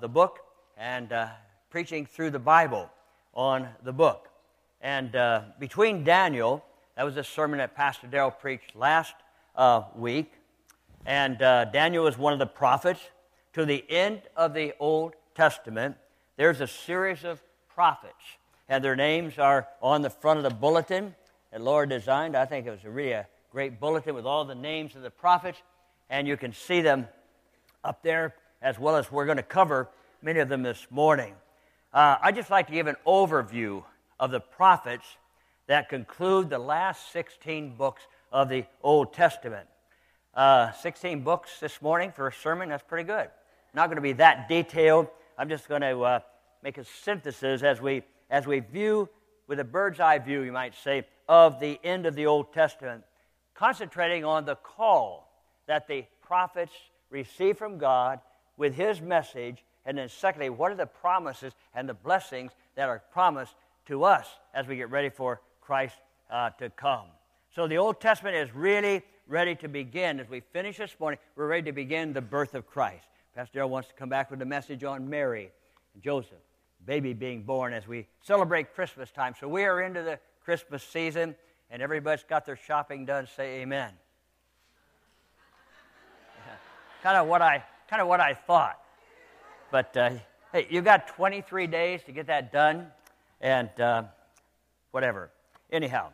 the book and uh, preaching through the Bible on the book. And uh, between Daniel, that was a sermon that Pastor Darrell preached last uh, week, and uh, Daniel is one of the prophets. To the end of the Old Testament, there's a series of prophets, and their names are on the front of the bulletin that Laura designed. I think it was really a great bulletin with all the names of the prophets, and you can see them up there as well as we're going to cover many of them this morning. Uh, I'd just like to give an overview of the prophets that conclude the last 16 books of the Old Testament. Uh, 16 books this morning for a sermon, that's pretty good. Not going to be that detailed. I'm just going to uh, make a synthesis as we, as we view, with a bird's eye view, you might say, of the end of the Old Testament, concentrating on the call that the prophets received from God with his message. And then, secondly, what are the promises and the blessings that are promised to us as we get ready for Christ uh, to come? So, the Old Testament is really ready to begin. As we finish this morning, we're ready to begin the birth of Christ. Pastor Darrell wants to come back with a message on Mary and Joseph, baby being born as we celebrate Christmas time. So, we are into the Christmas season, and everybody's got their shopping done. Say amen. Kind of what I kind of what I thought. But uh, hey, you've got 23 days to get that done, and uh, whatever. Anyhow,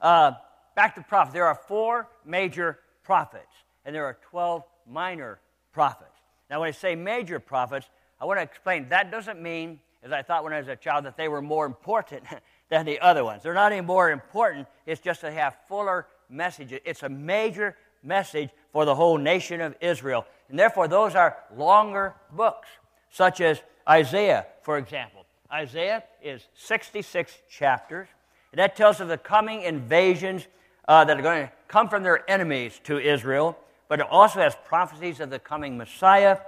uh, back to prophets. There are four major prophets, and there are 12 minor prophets. Now, when I say major prophets, I want to explain that doesn't mean, as I thought when I was a child, that they were more important than the other ones. They're not any more important, it's just they have fuller messages. It's a major message for the whole nation of Israel. And therefore, those are longer books, such as Isaiah, for example. Isaiah is 66 chapters, and that tells of the coming invasions uh, that are going to come from their enemies to Israel, but it also has prophecies of the coming Messiah,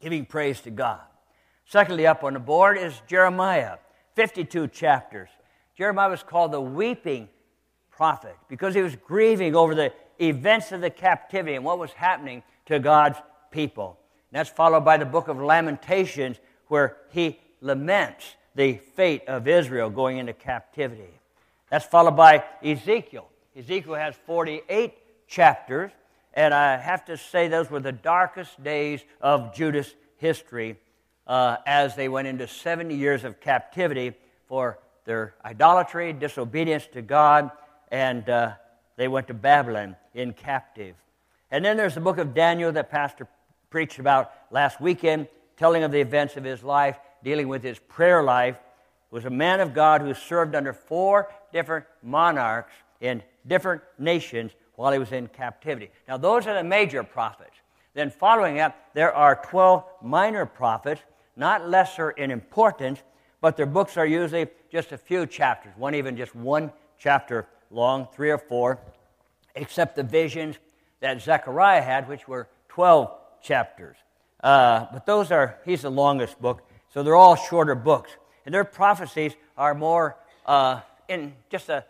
giving praise to God. Secondly, up on the board is Jeremiah, 52 chapters. Jeremiah was called the weeping prophet because he was grieving over the events of the captivity and what was happening to God's people. And that's followed by the book of Lamentations, where he laments the fate of Israel going into captivity. That's followed by Ezekiel. Ezekiel has 48 chapters, and I have to say those were the darkest days of Judah's history uh, as they went into 70 years of captivity for their idolatry, disobedience to God, and uh, they went to Babylon in captive. And then there's the book of Daniel that Pastor preached about last weekend, telling of the events of his life, dealing with his prayer life. was a man of God who served under four different monarchs in different nations while he was in captivity. Now, those are the major prophets. Then, following up, there are 12 minor prophets, not lesser in importance, but their books are usually just a few chapters, one even just one chapter long, three or four, except the visions that Zechariah had, which were 12 chapters. Uh, but those are, he's the longest book, so they're all shorter books. And their prophecies are more uh, in just a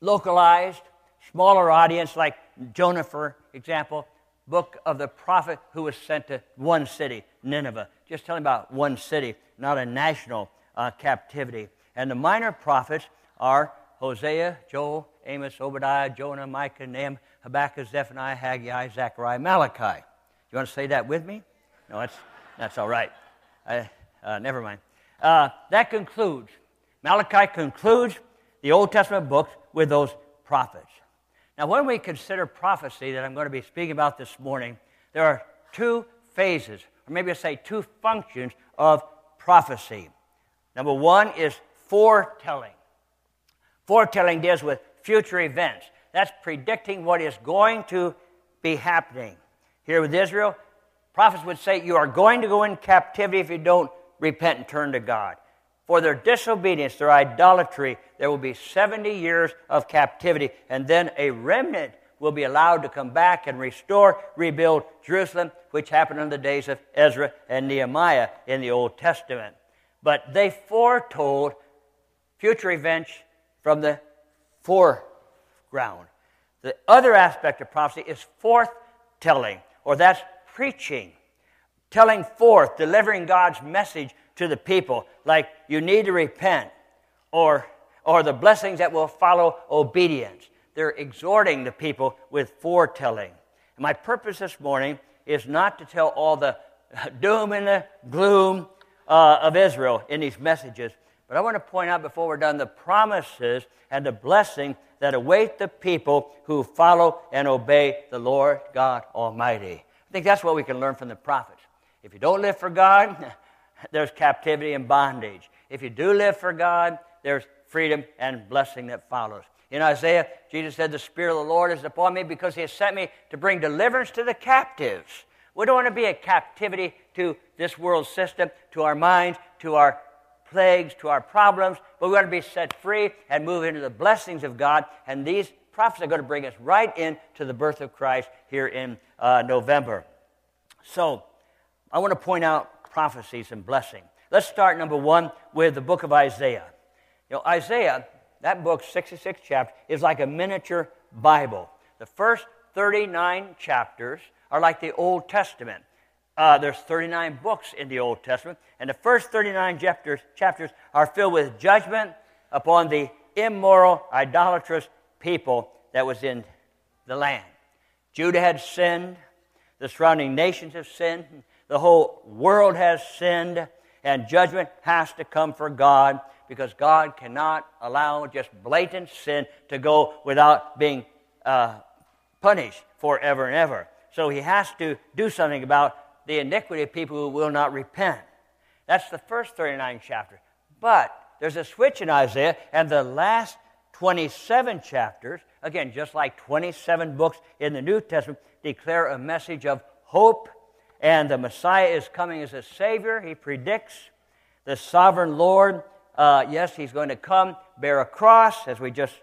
localized, smaller audience, like Jonah, for example, book of the prophet who was sent to one city, Nineveh. Just telling about one city, not a national uh, captivity. And the minor prophets are Hosea, Joel, Amos, Obadiah, Jonah, Micah, Nahum, Habakkuk, Zephaniah, Haggai, Zechariah, Malachi. You want to say that with me? No, that's, that's all right. I, uh, never mind. Uh, that concludes. Malachi concludes the Old Testament books with those prophets. Now, when we consider prophecy that I'm going to be speaking about this morning, there are two phases, or maybe I say two functions of prophecy. Number one is foretelling. Foretelling deals with future events. That's predicting what is going to be happening. Here with Israel, prophets would say, You are going to go in captivity if you don't repent and turn to God. For their disobedience, their idolatry, there will be 70 years of captivity, and then a remnant will be allowed to come back and restore, rebuild Jerusalem, which happened in the days of Ezra and Nehemiah in the Old Testament. But they foretold future events from the foreground. The other aspect of prophecy is forthtelling, or that's preaching. telling forth, delivering God's message to the people, like you need to repent, or, or the blessings that will follow obedience. They're exhorting the people with foretelling. My purpose this morning is not to tell all the doom and the gloom uh, of Israel in these messages, but I want to point out before we're done the promises and the blessing that await the people who follow and obey the Lord God Almighty. I think that's what we can learn from the prophets. If you don't live for God, there's captivity and bondage. If you do live for God, there's freedom and blessing that follows. In Isaiah, Jesus said, The Spirit of the Lord is upon me because He has sent me to bring deliverance to the captives. We don't want to be a captivity to this world system, to our minds, to our plagues, to our problems, but we want to be set free and move into the blessings of God. And these prophets are going to bring us right into the birth of Christ here in uh, November. So, I want to point out prophecies and blessing. Let's start, number one, with the book of Isaiah. You know, Isaiah, that book, 66 chapters, is like a miniature Bible. The first 39 chapters are like the Old Testament. Uh, there's 39 books in the Old Testament, and the first 39 chapters, chapters are filled with judgment upon the immoral, idolatrous people that was in the land. Judah had sinned, the surrounding nations have sinned, the whole world has sinned, and judgment has to come for God because God cannot allow just blatant sin to go without being uh, punished forever and ever. So he has to do something about the iniquity of people who will not repent. That's the first 39 chapters. But there's a switch in Isaiah, and the last 27 chapters, again, just like 27 books in the New Testament, declare a message of hope, and the Messiah is coming as a Savior. He predicts the sovereign Lord. Uh, yes, he's going to come, bear a cross, as we just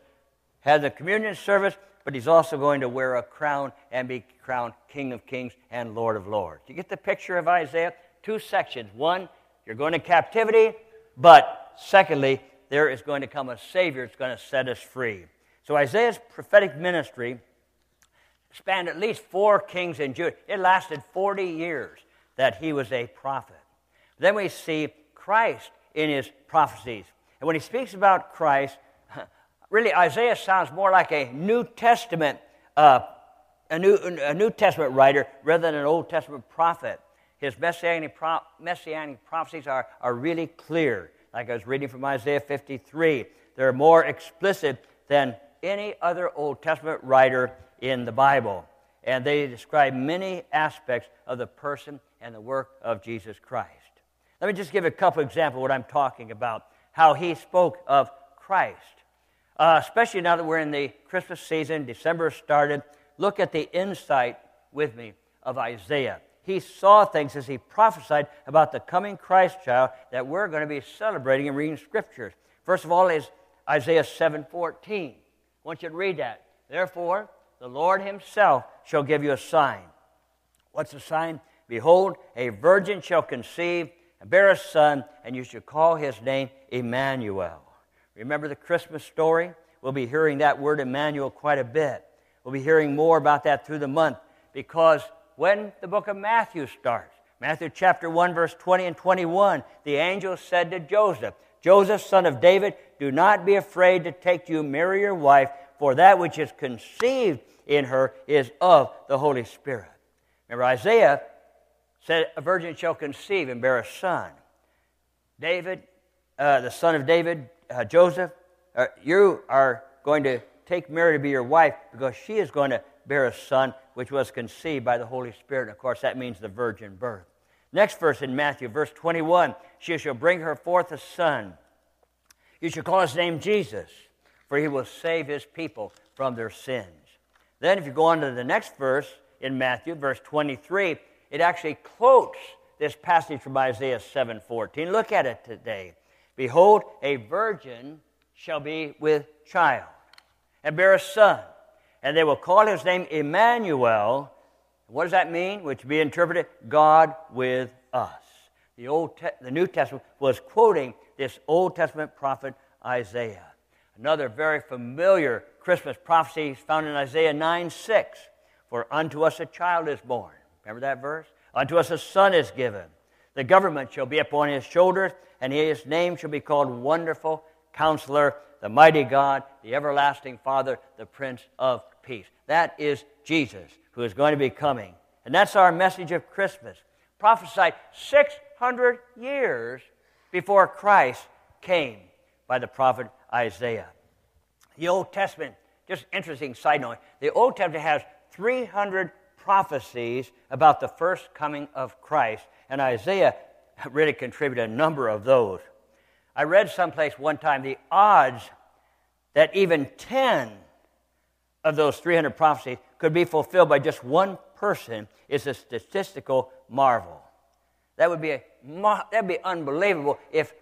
had the communion service, but he's also going to wear a crown and be crowned King of Kings and Lord of Lords. You get the picture of Isaiah? Two sections. One, you're going to captivity, but secondly, there is going to come a Savior that's going to set us free. So Isaiah's prophetic ministry spanned at least four kings in Judah. It lasted 40 years that he was a prophet. Then we see Christ in his prophecies. And when he speaks about Christ, really Isaiah sounds more like a New Testament, uh, a, New, a New Testament writer rather than an Old Testament prophet. His messianic, pro- messianic prophecies are, are really clear. Like I was reading from Isaiah 53, they're more explicit than any other Old Testament writer in the Bible. And they describe many aspects of the person and the work of Jesus Christ. Let me just give a couple examples of what I'm talking about, how he spoke of Christ. Uh, especially now that we're in the Christmas season, December started, look at the insight with me of Isaiah. He saw things as he prophesied about the coming Christ child that we're going to be celebrating and reading scriptures. First of all is Isaiah 7:14. I want you to read that. Therefore, the Lord himself shall give you a sign. What's the sign? Behold, a virgin shall conceive and bear a son, and you shall call his name Emmanuel. Remember the Christmas story? We'll be hearing that word Emmanuel quite a bit. We'll be hearing more about that through the month because when the book of Matthew starts, Matthew chapter 1, verse 20 and 21, the angel said to Joseph, Joseph, son of David, do not be afraid to take you Mary, your wife, for that which is conceived in her is of the Holy Spirit. Remember, Isaiah said, A virgin shall conceive and bear a son. David, uh, the son of David, uh, Joseph, uh, you are going to take Mary to be your wife because she is going to bear a son which was conceived by the Holy Spirit. And of course, that means the virgin birth. Next verse in Matthew, verse 21 She shall bring her forth a son. You shall call his name Jesus, for he will save his people from their sins. Then, if you go on to the next verse in Matthew, verse 23, it actually quotes this passage from Isaiah 7:14. Look at it today. Behold, a virgin shall be with child and bear a son, and they will call his name Emmanuel. What does that mean? Which be interpreted God with us. The Old Te- the New Testament was quoting this Old Testament prophet Isaiah. Another very familiar Christmas prophecy is found in Isaiah 9 6. For unto us a child is born. Remember that verse? Unto us a son is given. The government shall be upon his shoulders, and his name shall be called Wonderful Counselor, the Mighty God, the Everlasting Father, the Prince of Peace. That is Jesus who is going to be coming. And that's our message of Christmas, prophesied 600 years before Christ came by the prophet Isaiah. The Old Testament, just interesting side note, the Old Testament has 300 prophecies about the first coming of Christ, and Isaiah really contributed a number of those. I read someplace one time the odds that even 10 of those 300 prophecies could be fulfilled by just one person is a statistical marvel. That would be, a, that would be unbelievable if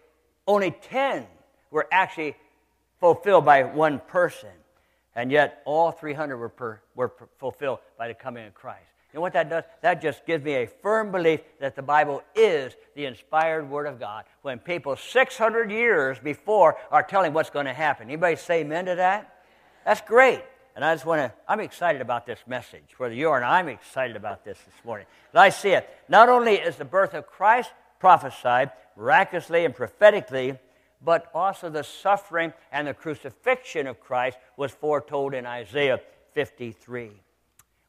only 10 were actually fulfilled by one person. And yet all 300 were, per, were fulfilled by the coming of Christ. Know what that does? That just gives me a firm belief that the Bible is the inspired Word of God. When people 600 years before are telling what's going to happen. Anybody say amen to that? That's great. And I just want to, I'm excited about this message. Whether you are, and I'm excited about this this morning. But I see it. Not only is the birth of Christ prophesied miraculously and prophetically, but also the suffering and the crucifixion of Christ was foretold in Isaiah 53.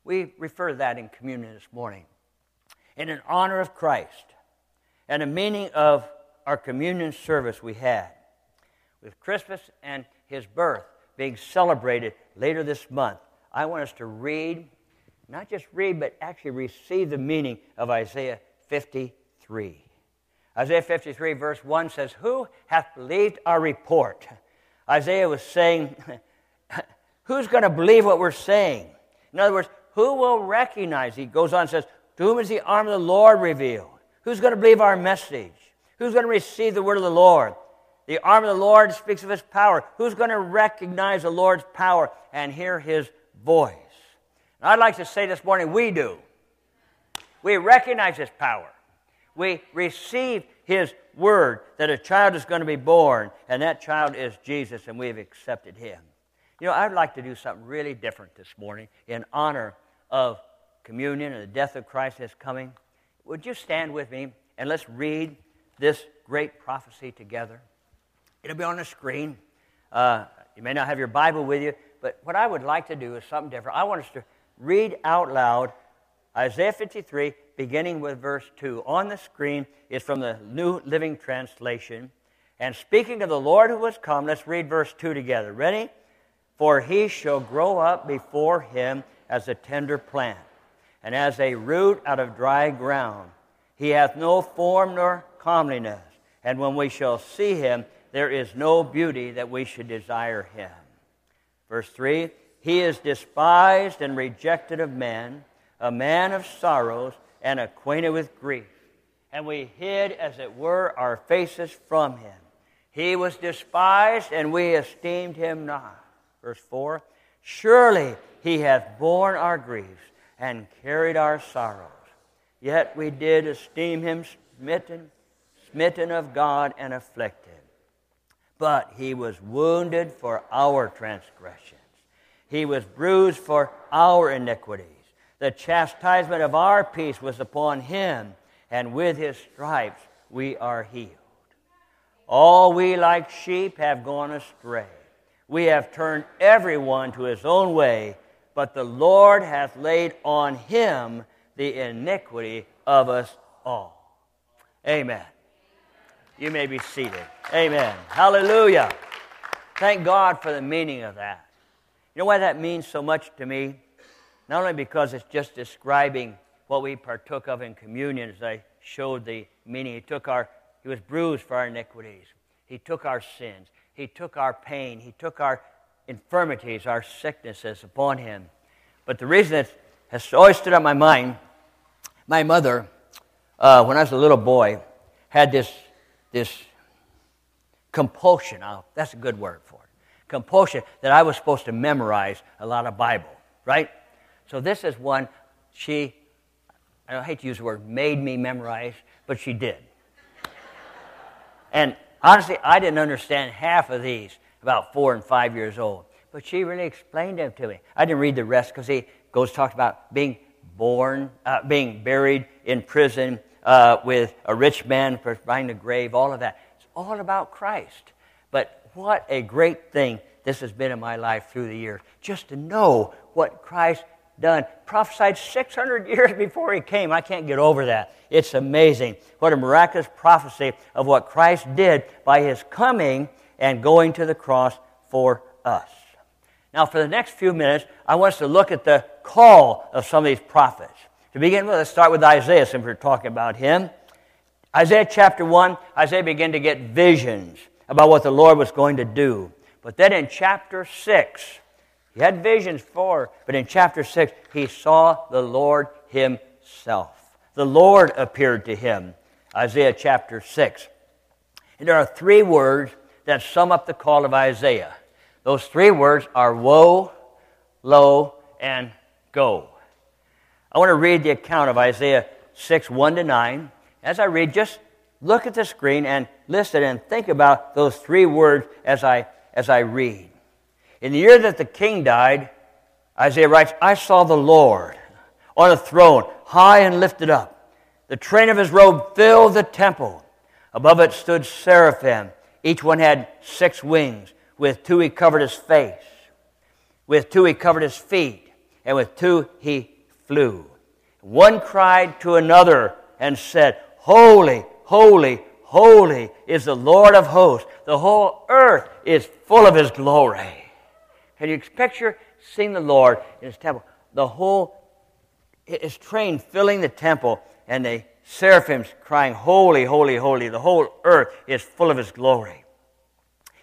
We refer to that in communion this morning. In an honor of Christ and a meaning of our communion service we had, with Christmas and his birth being celebrated later this month, I want us to read, not just read, but actually receive the meaning of Isaiah 53. Isaiah 53, verse 1 says, Who hath believed our report? Isaiah was saying, Who's going to believe what we're saying? In other words, who will recognize? He goes on and says, To whom is the arm of the Lord revealed? Who's going to believe our message? Who's going to receive the word of the Lord? The arm of the Lord speaks of his power. Who's going to recognize the Lord's power and hear his voice? And I'd like to say this morning, we do. We recognize his power we receive his word that a child is going to be born, and that child is Jesus, and we've accepted him. You know, I'd like to do something really different this morning in honor of communion and the death of Christ that's coming. Would you stand with me and let's read this great prophecy together? It'll be on the screen. Uh, you may not have your Bible with you, but what I would like to do is something different. I want us to read out loud Isaiah 53, beginning with verse 2. On the screen is from the New Living Translation. And speaking of the Lord who has come, let's read verse 2 together. Ready? For he shall grow up before him as a tender plant, and as a root out of dry ground. He hath no form nor comeliness, and when we shall see him, there is no beauty that we should desire him. Verse 3 He is despised and rejected of men, a man of sorrows and acquainted with grief. And we hid, as it were, our faces from him. He was despised, and we esteemed him not. Verse 4 Surely he hath borne our griefs and carried our sorrows. Yet we did esteem him smitten, smitten of God and afflicted. But he was wounded for our transgressions, he was bruised for our iniquities. The chastisement of our peace was upon him, and with his stripes we are healed. All we like sheep have gone astray. We have turned everyone to his own way, but the Lord hath laid on him the iniquity of us all. Amen. You may be seated. Amen. Hallelujah. Thank God for the meaning of that. You know why that means so much to me? Not only because it's just describing what we partook of in communion, as I showed the meaning. He took our, he was bruised for our iniquities. He took our sins. He took our pain. He took our infirmities, our sicknesses upon him. But the reason it has always stood on my mind, my mother, uh, when I was a little boy, had this, this compulsion. Oh, that's a good word for it. Compulsion that I was supposed to memorize a lot of Bible, right? So this is one she, I hate to use the word made me memorize, but she did. and honestly, I didn't understand half of these about four and five years old. But she really explained them to me. I didn't read the rest because he goes talked about being born, uh, being buried in prison, uh, with a rich man behind the grave, all of that. It's all about Christ. But what a great thing this has been in my life through the years, just to know what Christ done. Prophesied 600 years before he came. I can't get over that. It's amazing. What a miraculous prophecy of what Christ did by his coming and going to the cross for us. Now, for the next few minutes, I want us to look at the call of some of these prophets. To begin with, let's start with Isaiah since we're talking about him. Isaiah chapter 1, Isaiah began to get visions about what the Lord was going to do. But then in chapter 6, he had visions for, but in chapter 6, he saw the Lord himself. The Lord appeared to him. Isaiah chapter 6. And there are three words that sum up the call of Isaiah. Those three words are woe, lo, and go. I want to read the account of Isaiah 6, 1 to 9. As I read, just look at the screen and listen and think about those three words as I, as I read. In the year that the king died, Isaiah writes, I saw the Lord on a throne, high and lifted up. The train of his robe filled the temple. Above it stood seraphim. Each one had six wings. With two he covered his face. With two he covered his feet. And with two he flew. One cried to another and said, Holy, holy, holy is the Lord of hosts. The whole earth is full of his glory. Can you picture seeing the Lord in his temple? The whole, his train filling the temple and the seraphims crying, Holy, holy, holy. The whole earth is full of his glory.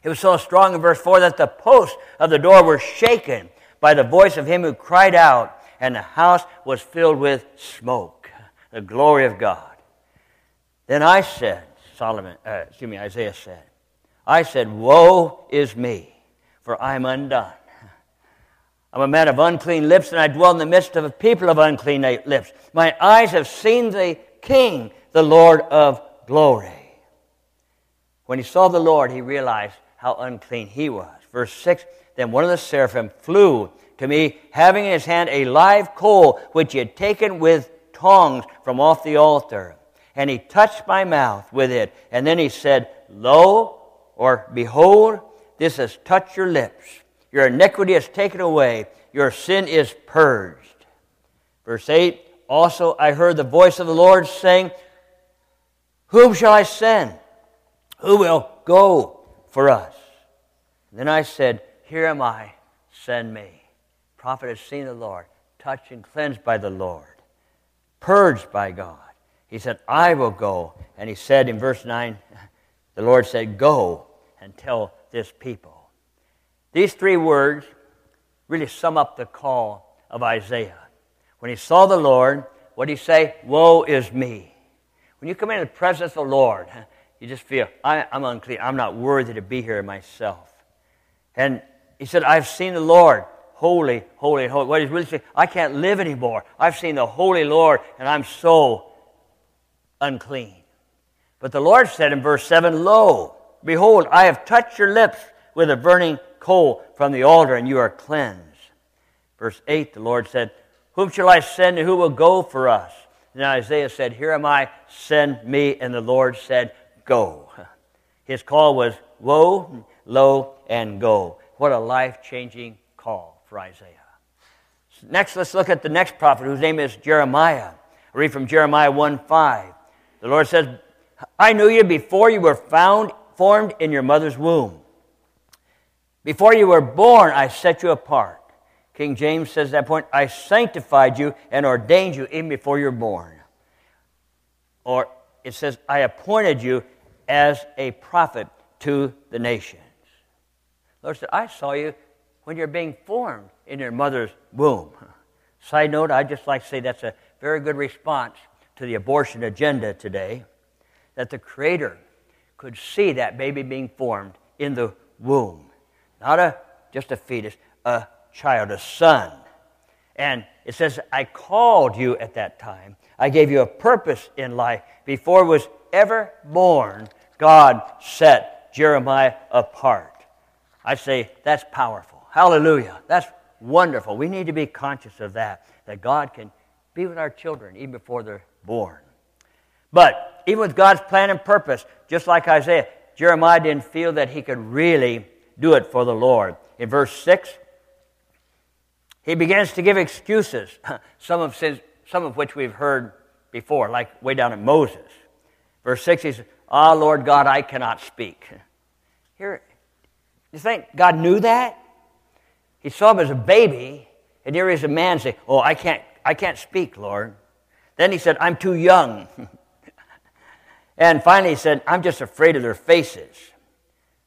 It was so strong in verse 4 that the posts of the door were shaken by the voice of him who cried out and the house was filled with smoke, the glory of God. Then I said, Solomon, uh, excuse me, Isaiah said, I said, Woe is me, for I am undone. I'm a man of unclean lips, and I dwell in the midst of a people of unclean lips. My eyes have seen the King, the Lord of glory. When he saw the Lord, he realized how unclean he was. Verse 6 Then one of the seraphim flew to me, having in his hand a live coal which he had taken with tongs from off the altar. And he touched my mouth with it. And then he said, Lo, or behold, this has touched your lips. Your iniquity is taken away. Your sin is purged. Verse 8 Also I heard the voice of the Lord saying, Whom shall I send? Who will go for us? And then I said, Here am I, send me prophet has seen the Lord, touched and cleansed by the Lord, purged by God. He said, I will go. And he said in verse 9, the Lord said, Go and tell this people. These three words really sum up the call of Isaiah. When he saw the Lord, what did he say? Woe is me. When you come into the presence of the Lord, you just feel, I, am unclean. I'm not worthy to be here myself. And he said, I've seen the Lord holy, holy, holy. What he's really saying, I can't live anymore. I've seen the holy Lord, and I'm so unclean. But the Lord said in verse 7 Lo, behold, I have touched your lips with a burning coal from the altar, and you are cleansed. Verse 8, the Lord said, Whom shall I send, and who will go for us? And Isaiah said, Here am I, send me. And the Lord said, Go. His call was, Woe, lo, and go. What a life changing call for Isaiah. Next, let's look at the next prophet whose name is Jeremiah. I read from Jeremiah 1 5. The Lord says, I knew you before you were found, formed in your mother's womb. Before you were born, I set you apart. King James says that point, I sanctified you and ordained you even before you were born. Or it says, I appointed you as a prophet to the nations. Lord said, I saw you when you're being formed in your mother's womb. Side note, I'd just like to say that's a very good response to the abortion agenda today, that the Creator could see that baby being formed in the womb. Not a, just a fetus, a child, a son. And it says, I called you at that time. I gave you a purpose in life. Before it was ever born, God set Jeremiah apart. I say that's powerful. Hallelujah. That's wonderful. We need to be conscious of that, that God can be with our children even before they're born. But even with God's plan and purpose, just like Isaiah, Jeremiah didn't feel that he could really do it for the Lord. In verse 6, he begins to give excuses, some of, some of which we've heard before, like way down in Moses. Verse 6, he says, Ah, Lord God, I cannot speak. Here, you think God knew that? He saw him as a baby, and here is a man saying, Oh, I can't, I can't speak, Lord. Then he said, I'm too young. and finally he said, I'm just afraid of their faces.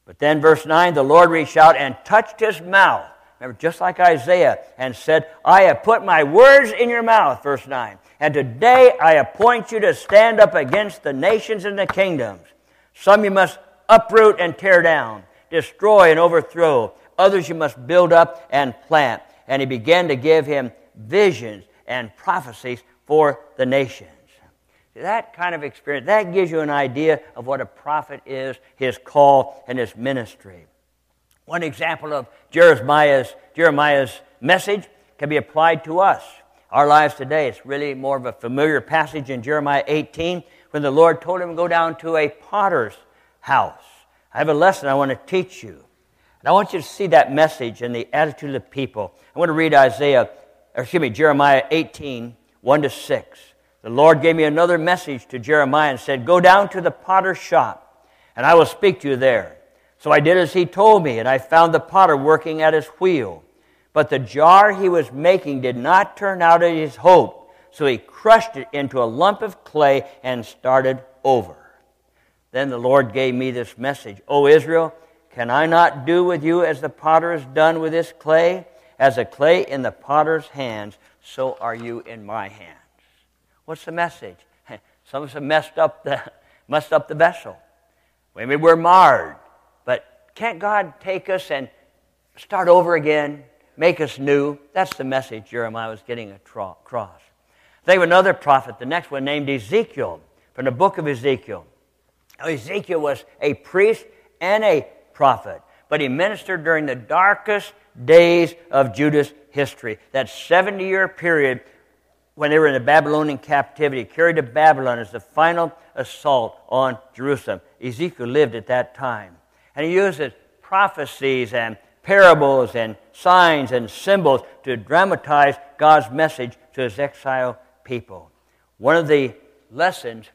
But then, verse 9, the Lord reached out and touched his mouth. Remember, just like Isaiah, and said, I have put my words in your mouth, verse 9. And today I appoint you to stand up against the nations and the kingdoms. Some you must uproot and tear down, destroy and overthrow. Others you must build up and plant. And he began to give him visions and prophecies for the nations. That kind of experience, that gives you an idea of what a prophet is, his call, and his ministry. One example of Jeremiah's, Jeremiah's message can be applied to us, our lives today. It's really more of a familiar passage in Jeremiah 18 when the Lord told him go down to a potter's house. I have a lesson I want to teach you. And I want you to see that message and the attitude of the people. I want to read Isaiah, excuse me, Jeremiah 18, 1 to 6. The Lord gave me another message to Jeremiah and said, Go down to the potter's shop, and I will speak to you there. So I did as he told me, and I found the potter working at his wheel. But the jar he was making did not turn out as he hoped, so he crushed it into a lump of clay and started over. Then the Lord gave me this message O Israel, can I not do with you as the potter has done with this clay? As a clay in the potter's hands, so are you in my hands. What's the message? Some of us have messed up the, messed up the vessel. Maybe we're marred. But can't God take us and start over again, make us new? That's the message Jeremiah was getting across. Think of another prophet, the next one named Ezekiel, from the book of Ezekiel. Ezekiel was a priest and a prophet, but he ministered during the darkest days of Judah's history, that 70 year period when they were in the Babylonian captivity, carried to Babylon as the final assault on Jerusalem. Ezekiel lived at that time. And he uses prophecies and parables and signs and symbols to dramatize God's message to his exiled people. One of the lessons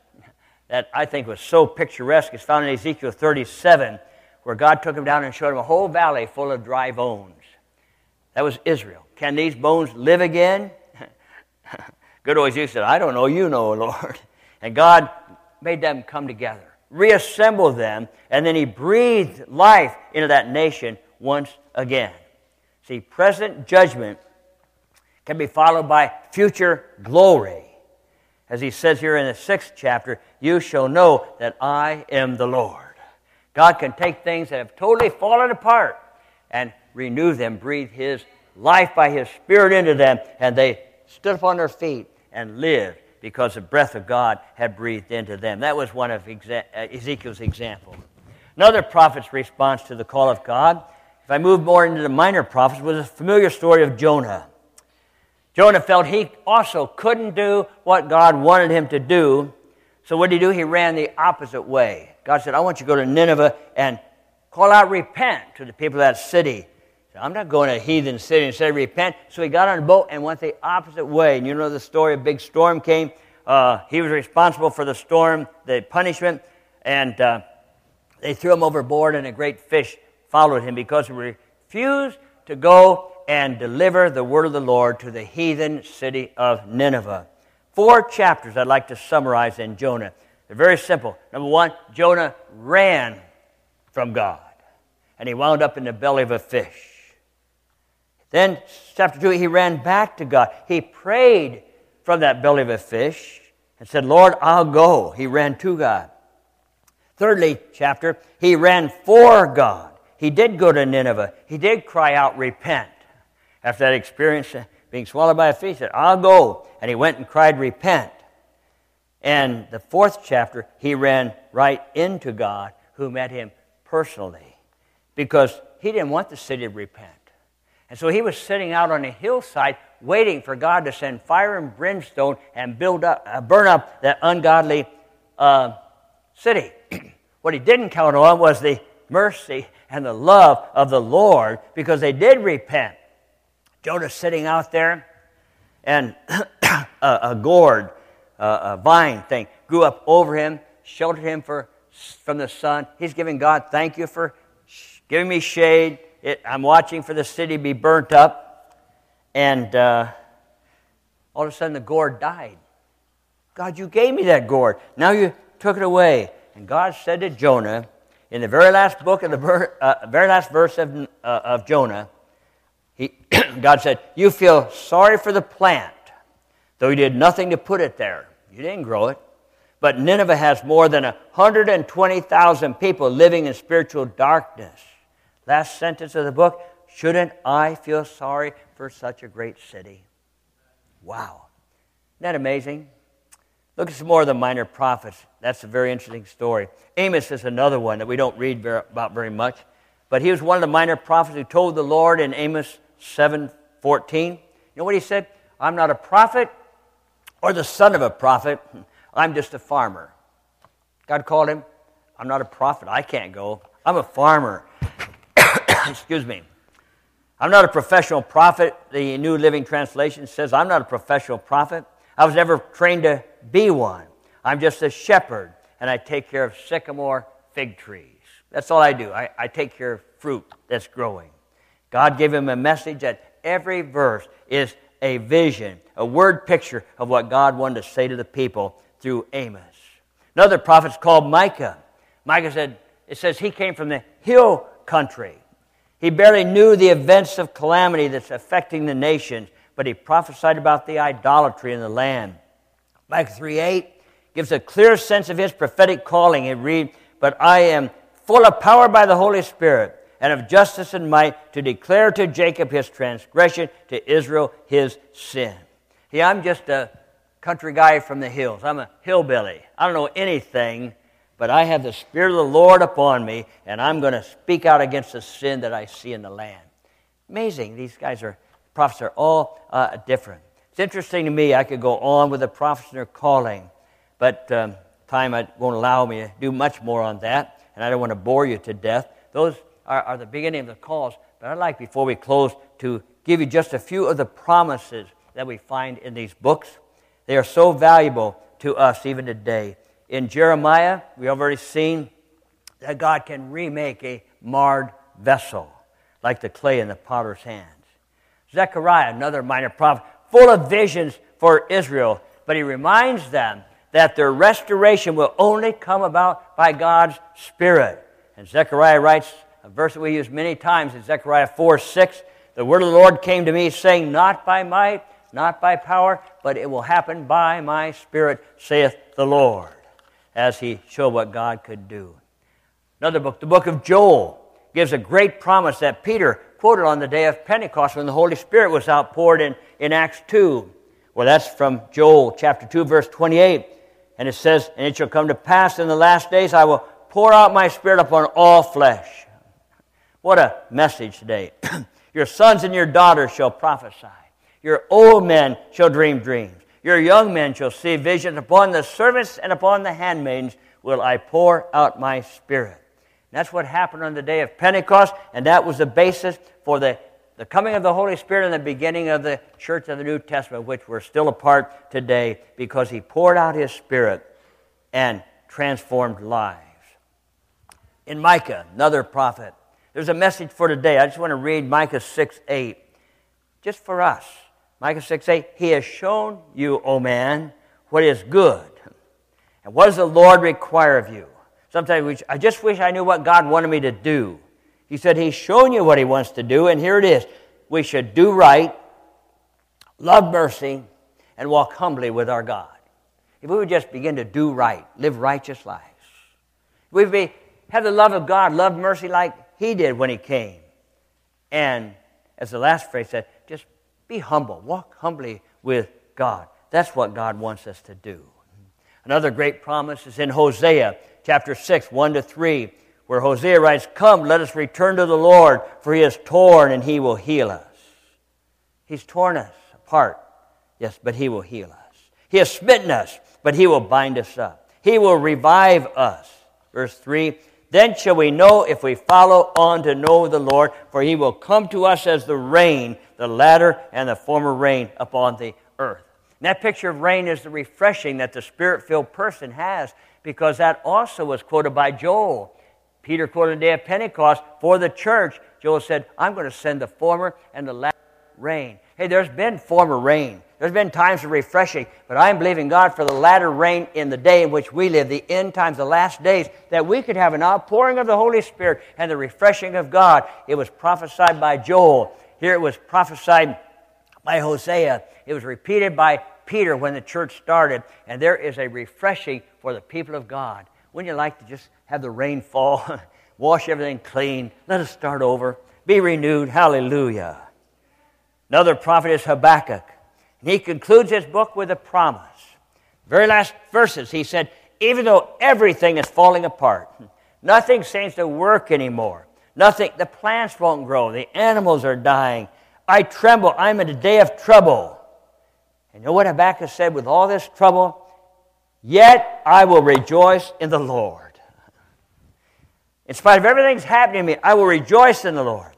that I think was so picturesque is found in Ezekiel 37, where God took him down and showed him a whole valley full of dry bones. That was Israel. Can these bones live again? Good old Jesus said, I don't know, you know, Lord. And God made them come together, reassembled them, and then He breathed life into that nation once again. See, present judgment can be followed by future glory. As he says here in the sixth chapter, you shall know that I am the Lord. God can take things that have totally fallen apart and renew them, breathe His life by His Spirit into them, and they stood up on their feet and lived because the breath of God had breathed into them. That was one of uh, Ezekiel's examples. Another prophet's response to the call of God, if I move more into the minor prophets, was a familiar story of Jonah. Jonah felt he also couldn't do what God wanted him to do. So what did he do? He ran the opposite way. God said, I want you to go to Nineveh and call out repent to the people of that city. I'm not going to a heathen city and say repent. So he got on a boat and went the opposite way. And you know the story, a big storm came. Uh, he was responsible for the storm, the punishment, and uh, they threw him overboard, and a great fish followed him because he refused to go and deliver the word of the Lord to the heathen city of Nineveh. Four chapters I'd like to summarize in Jonah. They're very simple. Number one, Jonah ran from God, and he wound up in the belly of a fish. Then, chapter 2, he ran back to God. He prayed from that belly of a fish and said, Lord, I'll go. He ran to God. Thirdly, chapter, he ran for God. He did go to Nineveh. He did cry out, Repent. After that experience, being swallowed by a fish, he said, I'll go. And he went and cried, Repent. And the fourth chapter, he ran right into God, who met him personally, because he didn't want the city to repent. And so he was sitting out on a hillside waiting for God to send fire and brimstone and build up, uh, burn up that ungodly uh, city. what he didn't count on was the mercy and the love of the Lord because they did repent. Jonah sitting out there, and a, a gourd, uh, a vine thing, grew up over him, sheltered him for, from the sun. He's giving God, thank you for giving me shade. It, I'm watching for the city be burnt up. And uh, all of a sudden, the gourd died. God, you gave me that gourd. Now you took it away. And God said to Jonah, in the very last book of the ver- uh, very last verse of, uh, of Jonah, he, God said, You feel sorry for the plant, though you did nothing to put it there. You didn't grow it. But Nineveh has more than 120,000 people living in spiritual darkness. Last sentence of the book Shouldn't I feel sorry for such a great city? Wow. Isn't that amazing? Look at some more of the minor prophets. That's a very interesting story. Amos is another one that we don't read very, about very much. But he was one of the minor prophets who told the Lord in Amos 7:14. You know what he said? I'm not a prophet or the son of a prophet. I'm just a farmer. God called him, I'm not a prophet. I can't go. I'm a farmer. Excuse me. I'm not a professional prophet. The New Living Translation says, I'm not a professional prophet. I was never trained to be one. I'm just a shepherd, and I take care of sycamore fig trees. That's all I do. I, I take care of fruit that's growing. God gave him a message that every verse is a vision, a word picture of what God wanted to say to the people through Amos. Another prophet's called Micah. Micah said, it says he came from the hill country. He barely knew the events of calamity that's affecting the nations, but he prophesied about the idolatry in the land. Micah 3 8 gives a clear sense of his prophetic calling. It reads, But I am full of power by the Holy Spirit and of justice and might to declare to Jacob his transgression, to Israel his sin. Yeah, I'm just a country guy from the hills. I'm a hillbilly. I don't know anything but I have the Spirit of the Lord upon me, and I'm going to speak out against the sin that I see in the land. Amazing. These guys are, prophets are all uh, different. It's interesting to me, I could go on with the prophets and their calling, but um, time won't allow me to do much more on that, and I don't want to bore you to death. Those are, are the beginning of the calls, but I'd like, before we close, to give you just a few of the promises that we find in these books. They are so valuable to us even today. In Jeremiah, we have already seen that God can remake a marred vessel like the clay in the potter's hands. Zechariah, another minor prophet, full of visions for Israel, but he reminds them that their restoration will only come about by God's Spirit. And Zechariah writes a verse that we use many times in Zechariah 4 6. The word of the Lord came to me, saying, Not by might, not by power, but it will happen by my Spirit, saith the Lord as he showed what God could do. Another book, the book of Joel, gives a great promise that Peter quoted on the day of Pentecost when the Holy Spirit was outpoured in, in Acts 2. Well, that's from Joel chapter 2, verse 28. And it says, And it shall come to pass in the last days, I will pour out my spirit upon all flesh. What a message today. your sons and your daughters shall prophesy. Your old men shall dream dreams. Your young men shall see visions. Upon the servants and upon the handmaidens will I pour out my spirit. And that's what happened on the day of Pentecost, and that was the basis for the, the coming of the Holy Spirit and the beginning of the church of the New Testament, which we're still a part today, because he poured out his spirit and transformed lives. In Micah, another prophet, there's a message for today. I just want to read Micah 6 8, just for us. Micah 6 8, He has shown you, O man, what is good. And what does the Lord require of you? Sometimes we, I just wish I knew what God wanted me to do. He said He's shown you what He wants to do, and here it is. We should do right, love mercy, and walk humbly with our God. If we would just begin to do right, live righteous lives, if we would be, have the love of God, love mercy like He did when He came. And as the last phrase said, be humble. Walk humbly with God. That's what God wants us to do. Another great promise is in Hosea chapter 6, 1 to 3, where Hosea writes, Come, let us return to the Lord, for he is torn and he will heal us. He's torn us apart. Yes, but he will heal us. He has smitten us, but he will bind us up. He will revive us. Verse 3 Then shall we know if we follow on to know the Lord, for he will come to us as the rain, the latter and the former rain upon the earth. And that picture of rain is the refreshing that the spirit filled person has, because that also was quoted by Joel. Peter quoted the day of Pentecost for the church. Joel said, I'm going to send the former and the latter rain. Hey, there's been former rain. There's been times of refreshing, but I'm believing God for the latter rain in the day in which we live, the end times, the last days, that we could have an outpouring of the Holy Spirit and the refreshing of God. It was prophesied by Joel. Here it was prophesied by Hosea. It was repeated by Peter when the church started. And there is a refreshing for the people of God. Wouldn't you like to just have the rain fall, wash everything clean? Let us start over. Be renewed. Hallelujah. Another prophet is Habakkuk. And he concludes his book with a promise. Very last verses, he said, Even though everything is falling apart, nothing seems to work anymore. Nothing, the plants won't grow, the animals are dying. I tremble, I'm in a day of trouble. And you know what Habakkuk said with all this trouble? Yet I will rejoice in the Lord. In spite of everything that's happening to me, I will rejoice in the Lord.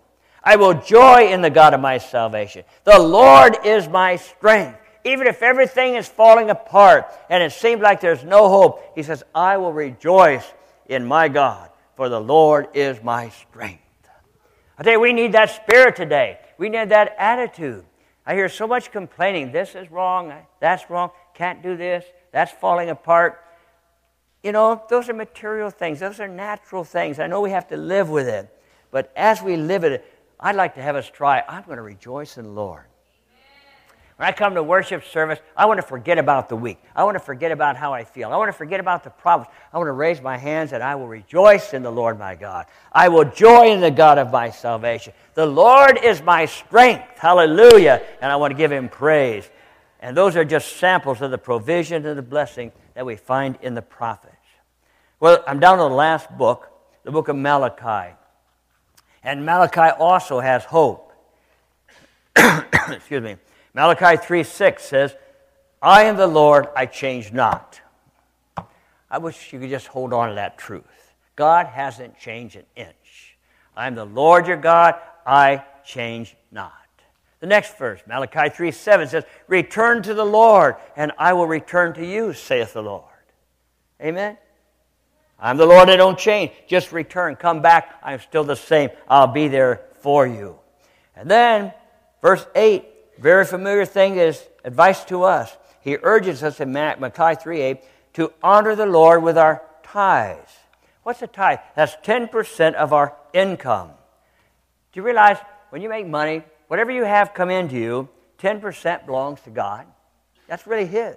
I will joy in the God of my salvation. The Lord is my strength. Even if everything is falling apart and it seems like there's no hope, he says, I will rejoice in my God, for the Lord is my strength. I tell you, we need that spirit today. We need that attitude. I hear so much complaining. This is wrong. That's wrong. Can't do this. That's falling apart. You know, those are material things. Those are natural things. I know we have to live with it. But as we live it, I'd like to have us try. I'm going to rejoice in the Lord. When I come to worship service, I want to forget about the week. I want to forget about how I feel. I want to forget about the problems. I want to raise my hands and I will rejoice in the Lord my God. I will joy in the God of my salvation. The Lord is my strength. Hallelujah. And I want to give him praise. And those are just samples of the provision and the blessing that we find in the prophets. Well, I'm down to the last book, the book of Malachi. And Malachi also has hope. Excuse me. Malachi 3 6 says, I am the Lord, I change not. I wish you could just hold on to that truth. God hasn't changed an inch. I am the Lord your God, I change not. The next verse, Malachi 3 7 says, Return to the Lord, and I will return to you, saith the Lord. Amen? I'm the Lord, I don't change. Just return. Come back. I'm still the same. I'll be there for you. And then, verse 8, very familiar thing is advice to us. He urges us in Malachi 3 8 to honor the Lord with our tithes. What's a tithe? That's 10% of our income. Do you realize when you make money, whatever you have come into you, 10% belongs to God? That's really His.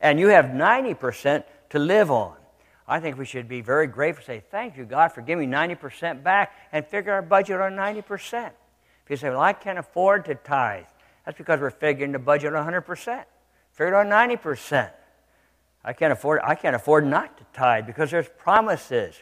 And you have 90% to live on. I think we should be very grateful, say, Thank you, God, for giving me 90% back and figure our budget on 90%. If you say, Well, I can't afford to tithe, that's because we're figuring the budget on 100%. Figure it on 90%. I can't afford, I can't afford not to tithe because there's promises.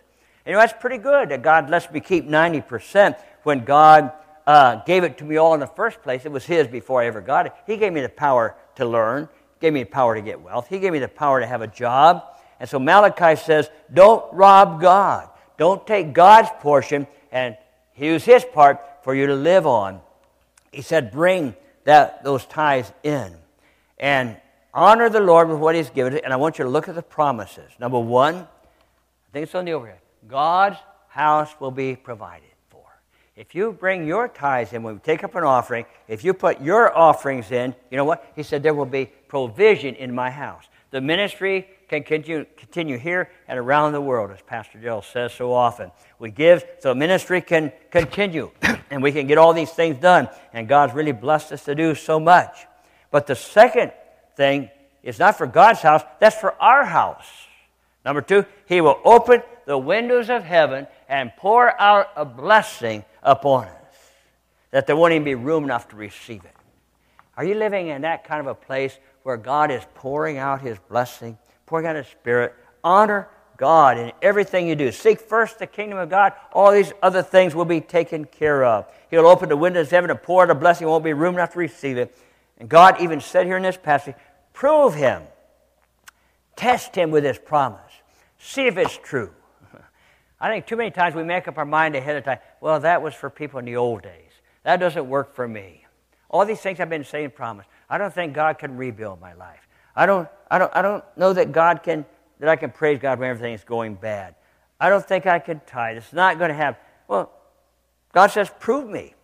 And you know, that's pretty good that God lets me keep 90% when God uh, gave it to me all in the first place. It was His before I ever got it. He gave me the power to learn, gave me the power to get wealth, He gave me the power to have a job. And so Malachi says, don't rob God. Don't take God's portion and use his part for you to live on. He said, bring that, those tithes in and honor the Lord with what he's given. And I want you to look at the promises. Number one, I think it's on the overhead. God's house will be provided for. If you bring your tithes in, when we take up an offering, if you put your offerings in, you know what? He said, there will be provision in my house. The ministry can continue, continue here and around the world, as Pastor Joe says so often. We give so ministry can continue and we can get all these things done. And God's really blessed us to do so much. But the second thing is not for God's house, that's for our house. Number two, He will open the windows of heaven and pour out a blessing upon us that there won't even be room enough to receive it. Are you living in that kind of a place where God is pouring out His blessing? pouring out His Spirit. Honor God in everything you do. Seek first the kingdom of God. All these other things will be taken care of. He'll open the windows of heaven and pour out a blessing. There won't be room enough to receive it. And God even said here in this passage, prove him. Test him with his promise. See if it's true. I think too many times we make up our mind ahead of time, well, that was for people in the old days. That doesn't work for me. All these things I've been saying promise. I don't think God can rebuild my life. I don't, I don't, I don't know that God can, that I can praise God when everything is going bad. I don't think I can tithe. It's not going to happen. Well, God says, prove me.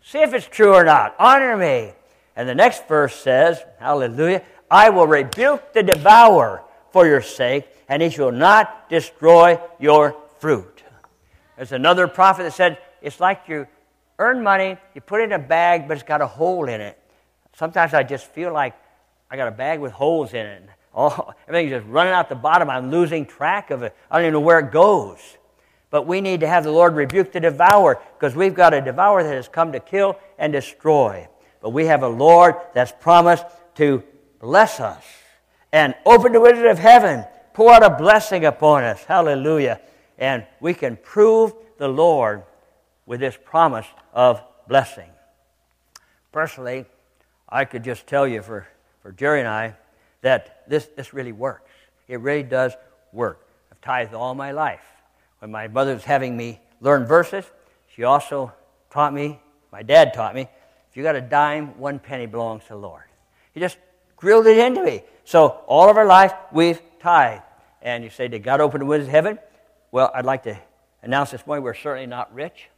See if it's true or not. Honor me. And the next verse says, Hallelujah, I will rebuke the devourer for your sake, and he shall not destroy your fruit. There's another prophet that said, It's like you earn money, you put it in a bag, but it's got a hole in it. Sometimes I just feel like I got a bag with holes in it. Oh, everything's just running out the bottom. I'm losing track of it. I don't even know where it goes. But we need to have the Lord rebuke the devourer because we've got a devourer that has come to kill and destroy. But we have a Lord that's promised to bless us and open the windows of heaven, pour out a blessing upon us. Hallelujah. And we can prove the Lord with this promise of blessing. Personally, I could just tell you for, for Jerry and I that this, this really works. It really does work. I've tithed all my life. When my mother was having me learn verses, she also taught me, my dad taught me, if you got a dime, one penny belongs to the Lord. He just drilled it into me. So all of our life, we've tithed. And you say, did God open the windows of heaven? Well, I'd like to announce this morning we're certainly not rich.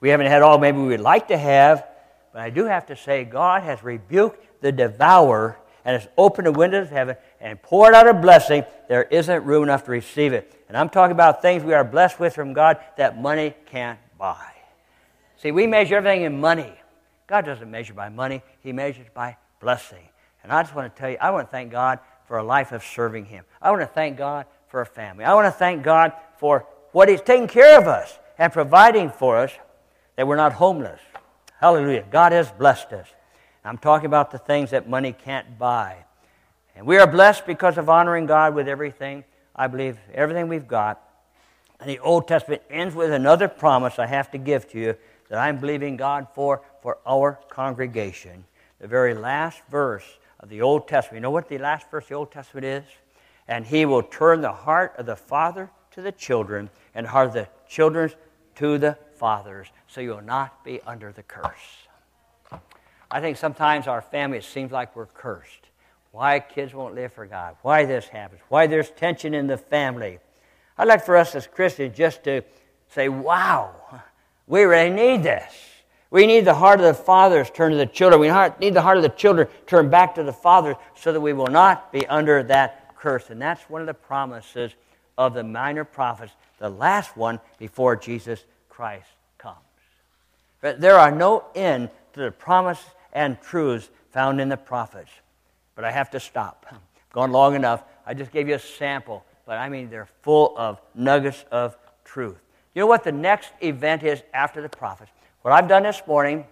We haven't had all maybe we'd like to have, but I do have to say, God has rebuked the devourer and has opened the windows of heaven and poured out a blessing. There isn't room enough to receive it. And I'm talking about things we are blessed with from God that money can't buy. See, we measure everything in money. God doesn't measure by money, He measures by blessing. And I just want to tell you, I want to thank God for a life of serving Him. I want to thank God for a family. I want to thank God for what He's taking care of us and providing for us that we're not homeless. Hallelujah. God has blessed us. I'm talking about the things that money can't buy. And we are blessed because of honoring God with everything. I believe everything we've got. And the Old Testament ends with another promise I have to give to you that I'm believing God for for our congregation. The very last verse of the Old Testament. You know what the last verse of the Old Testament is? And he will turn the heart of the father to the children and heart of the children to the fathers, so you will not be under the curse. I think sometimes our family, it seems like we're cursed. Why kids won't live for God? Why this happens? Why there's tension in the family? I'd like for us as Christians just to say, wow, we really need this. We need the heart of the fathers turn to the children. We need the heart of the children turn back to the fathers so that we will not be under that curse. And that's one of the promises of the minor prophets, the last one before Jesus Christ but there are no end to the promise and truths found in the prophets. But I have to stop. I've gone long enough. I just gave you a sample, but I mean they're full of nuggets of truth. You know what the next event is after the prophets? What I've done this morning,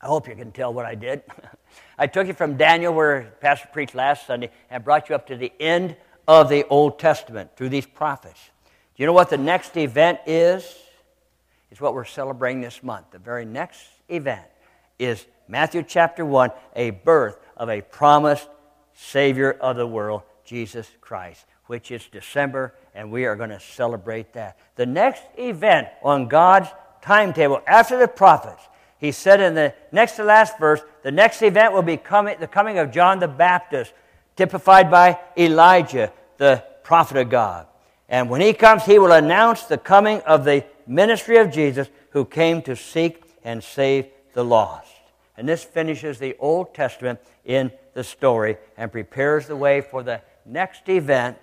I hope you can tell what I did. I took you from Daniel, where Pastor preached last Sunday, and brought you up to the end of the Old Testament through these prophets. Do you know what the next event is? Is what we're celebrating this month. The very next event is Matthew chapter 1, a birth of a promised Savior of the world, Jesus Christ, which is December, and we are going to celebrate that. The next event on God's timetable after the prophets, he said in the next to last verse, the next event will be coming, the coming of John the Baptist, typified by Elijah, the prophet of God. And when he comes, he will announce the coming of the ministry of Jesus who came to seek and save the lost. And this finishes the Old Testament in the story and prepares the way for the next event,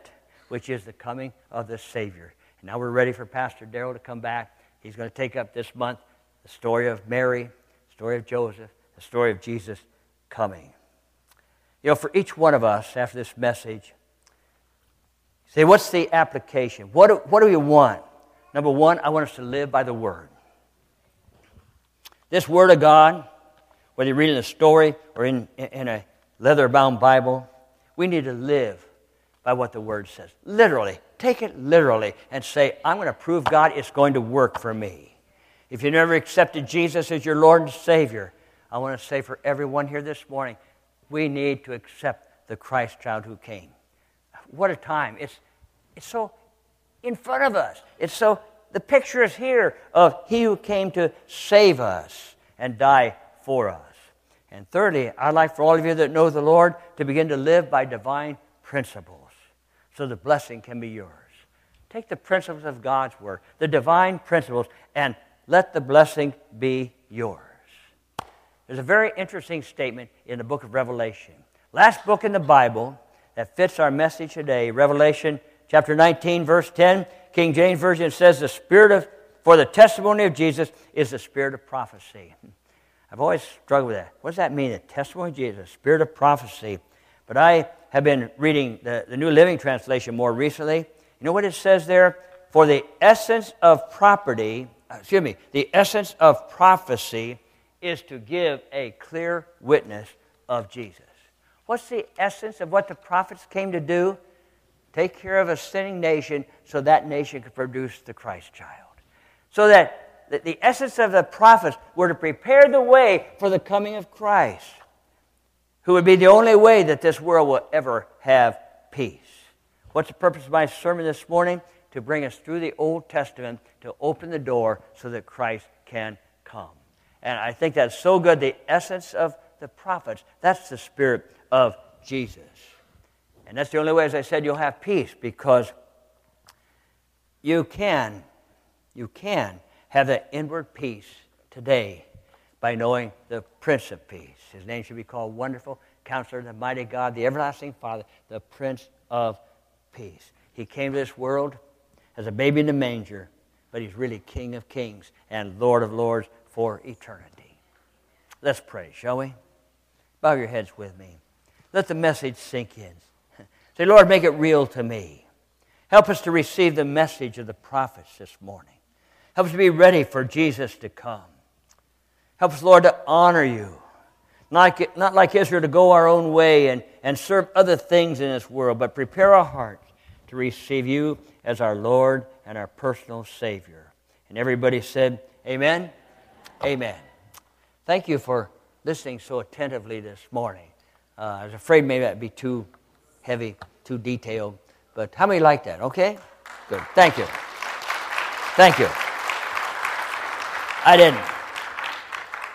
which is the coming of the Savior. And now we're ready for Pastor Darrell to come back. He's going to take up this month the story of Mary, the story of Joseph, the story of Jesus coming. You know, for each one of us after this message, say, what's the application? What what do we want? Number one, I want us to live by the Word. This Word of God, whether you're reading a story or in, in a leather bound Bible, we need to live by what the Word says. Literally. Take it literally and say, I'm going to prove God it's going to work for me. If you never accepted Jesus as your Lord and Savior, I want to say for everyone here this morning, we need to accept the Christ child who came. What a time. It's, it's so in front of us. It's so, the picture is here of He who came to save us and die for us. And thirdly, I'd like for all of you that know the Lord to begin to live by divine principles so the blessing can be yours. Take the principles of God's Word, the divine principles, and let the blessing be yours. There's a very interesting statement in the book of Revelation. Last book in the Bible that fits our message today, Revelation chapter 19, verse 10. King James Version says, The spirit of, for the testimony of Jesus is the spirit of prophecy. I've always struggled with that. What does that mean? The testimony of Jesus, The spirit of prophecy. But I have been reading the, the New Living Translation more recently. You know what it says there? For the essence of property, uh, excuse me, the essence of prophecy is to give a clear witness of Jesus. What's the essence of what the prophets came to do? Take care of a sinning nation so that nation could produce the Christ child. So that the essence of the prophets were to prepare the way for the coming of Christ, who would be the only way that this world will ever have peace. What's the purpose of my sermon this morning? To bring us through the Old Testament to open the door so that Christ can come. And I think that's so good. The essence of the prophets, that's the spirit of Jesus. And that's the only way, as I said, you'll have peace because you can, you can have that inward peace today by knowing the Prince of Peace. His name should be called Wonderful Counselor, the Mighty God, the Everlasting Father, the Prince of Peace. He came to this world as a baby in the manger, but he's really King of Kings and Lord of Lords for eternity. Let's pray, shall we? Bow your heads with me. Let the message sink in. Say, Lord, make it real to me. Help us to receive the message of the prophets this morning. Help us to be ready for Jesus to come. Help us, Lord, to honor you. Not like, not like Israel to go our own way and, and serve other things in this world, but prepare our hearts to receive you as our Lord and our personal Savior. And everybody said, Amen. Amen. Thank you for listening so attentively this morning. Uh, I was afraid maybe that'd be too heavy, too detailed. But how many like that? Okay? Good. Thank you. Thank you. I didn't,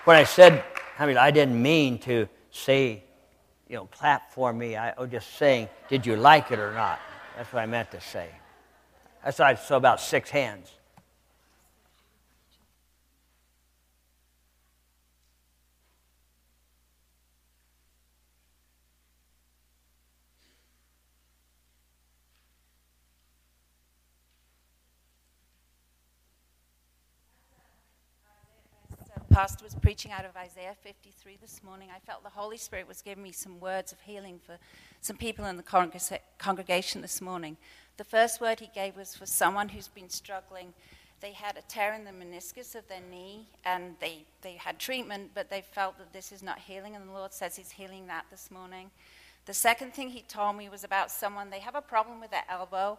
when I said, I mean, I didn't mean to say, you know, clap for me. I was just saying, did you like it or not? That's what I meant to say. I saw about six hands. Pastor was preaching out of Isaiah 53 this morning, I felt the Holy Spirit was giving me some words of healing for some people in the congregation this morning. The first word he gave was for someone who's been struggling. They had a tear in the meniscus of their knee and they, they had treatment, but they felt that this is not healing, and the Lord says He's healing that this morning. The second thing he told me was about someone, they have a problem with their elbow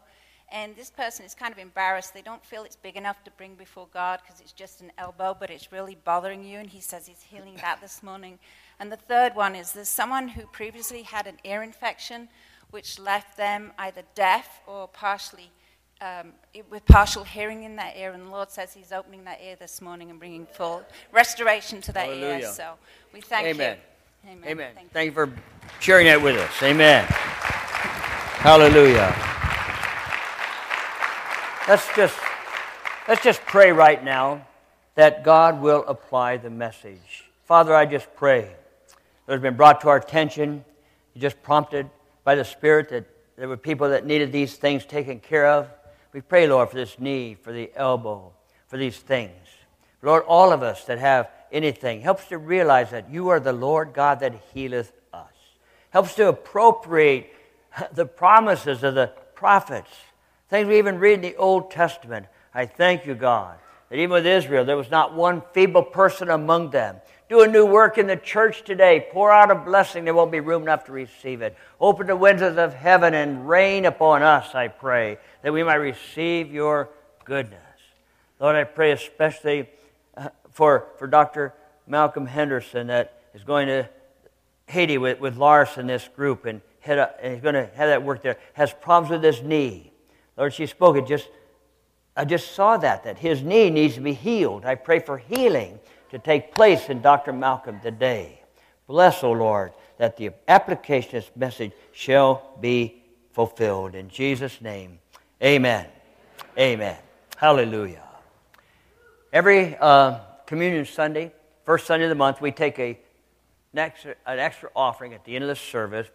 and this person is kind of embarrassed. They don't feel it's big enough to bring before God because it's just an elbow, but it's really bothering you. And he says he's healing that this morning. And the third one is there's someone who previously had an ear infection, which left them either deaf or partially um, with partial hearing in that ear. And the Lord says He's opening that ear this morning and bringing full restoration to that Hallelujah. ear. So we thank Amen. you. Amen. Amen. Thank, thank you for sharing that with us. Amen. Hallelujah. Let's just, let's just pray right now that God will apply the message. Father, I just pray that has been brought to our attention, you just prompted by the Spirit that there were people that needed these things taken care of. We pray, Lord, for this knee, for the elbow, for these things. Lord, all of us that have anything, helps to realize that you are the Lord God that healeth us. Helps to appropriate the promises of the prophets Things we even read in the Old Testament. I thank you, God, that even with Israel, there was not one feeble person among them. Do a new work in the church today. Pour out a blessing. There won't be room enough to receive it. Open the windows of heaven and rain upon us, I pray, that we might receive your goodness. Lord, I pray especially uh, for, for Dr. Malcolm Henderson that is going to Haiti with, with Lars and this group and, head up, and he's going to have that work there, has problems with his knee. Lord, she spoke it just, I just saw that, that his knee needs to be healed. I pray for healing to take place in Dr. Malcolm today. Bless, O oh Lord, that the application of this message shall be fulfilled. In Jesus' name, amen. Amen. Hallelujah. Every uh, communion Sunday, first Sunday of the month, we take a, an, extra, an extra offering at the end of the service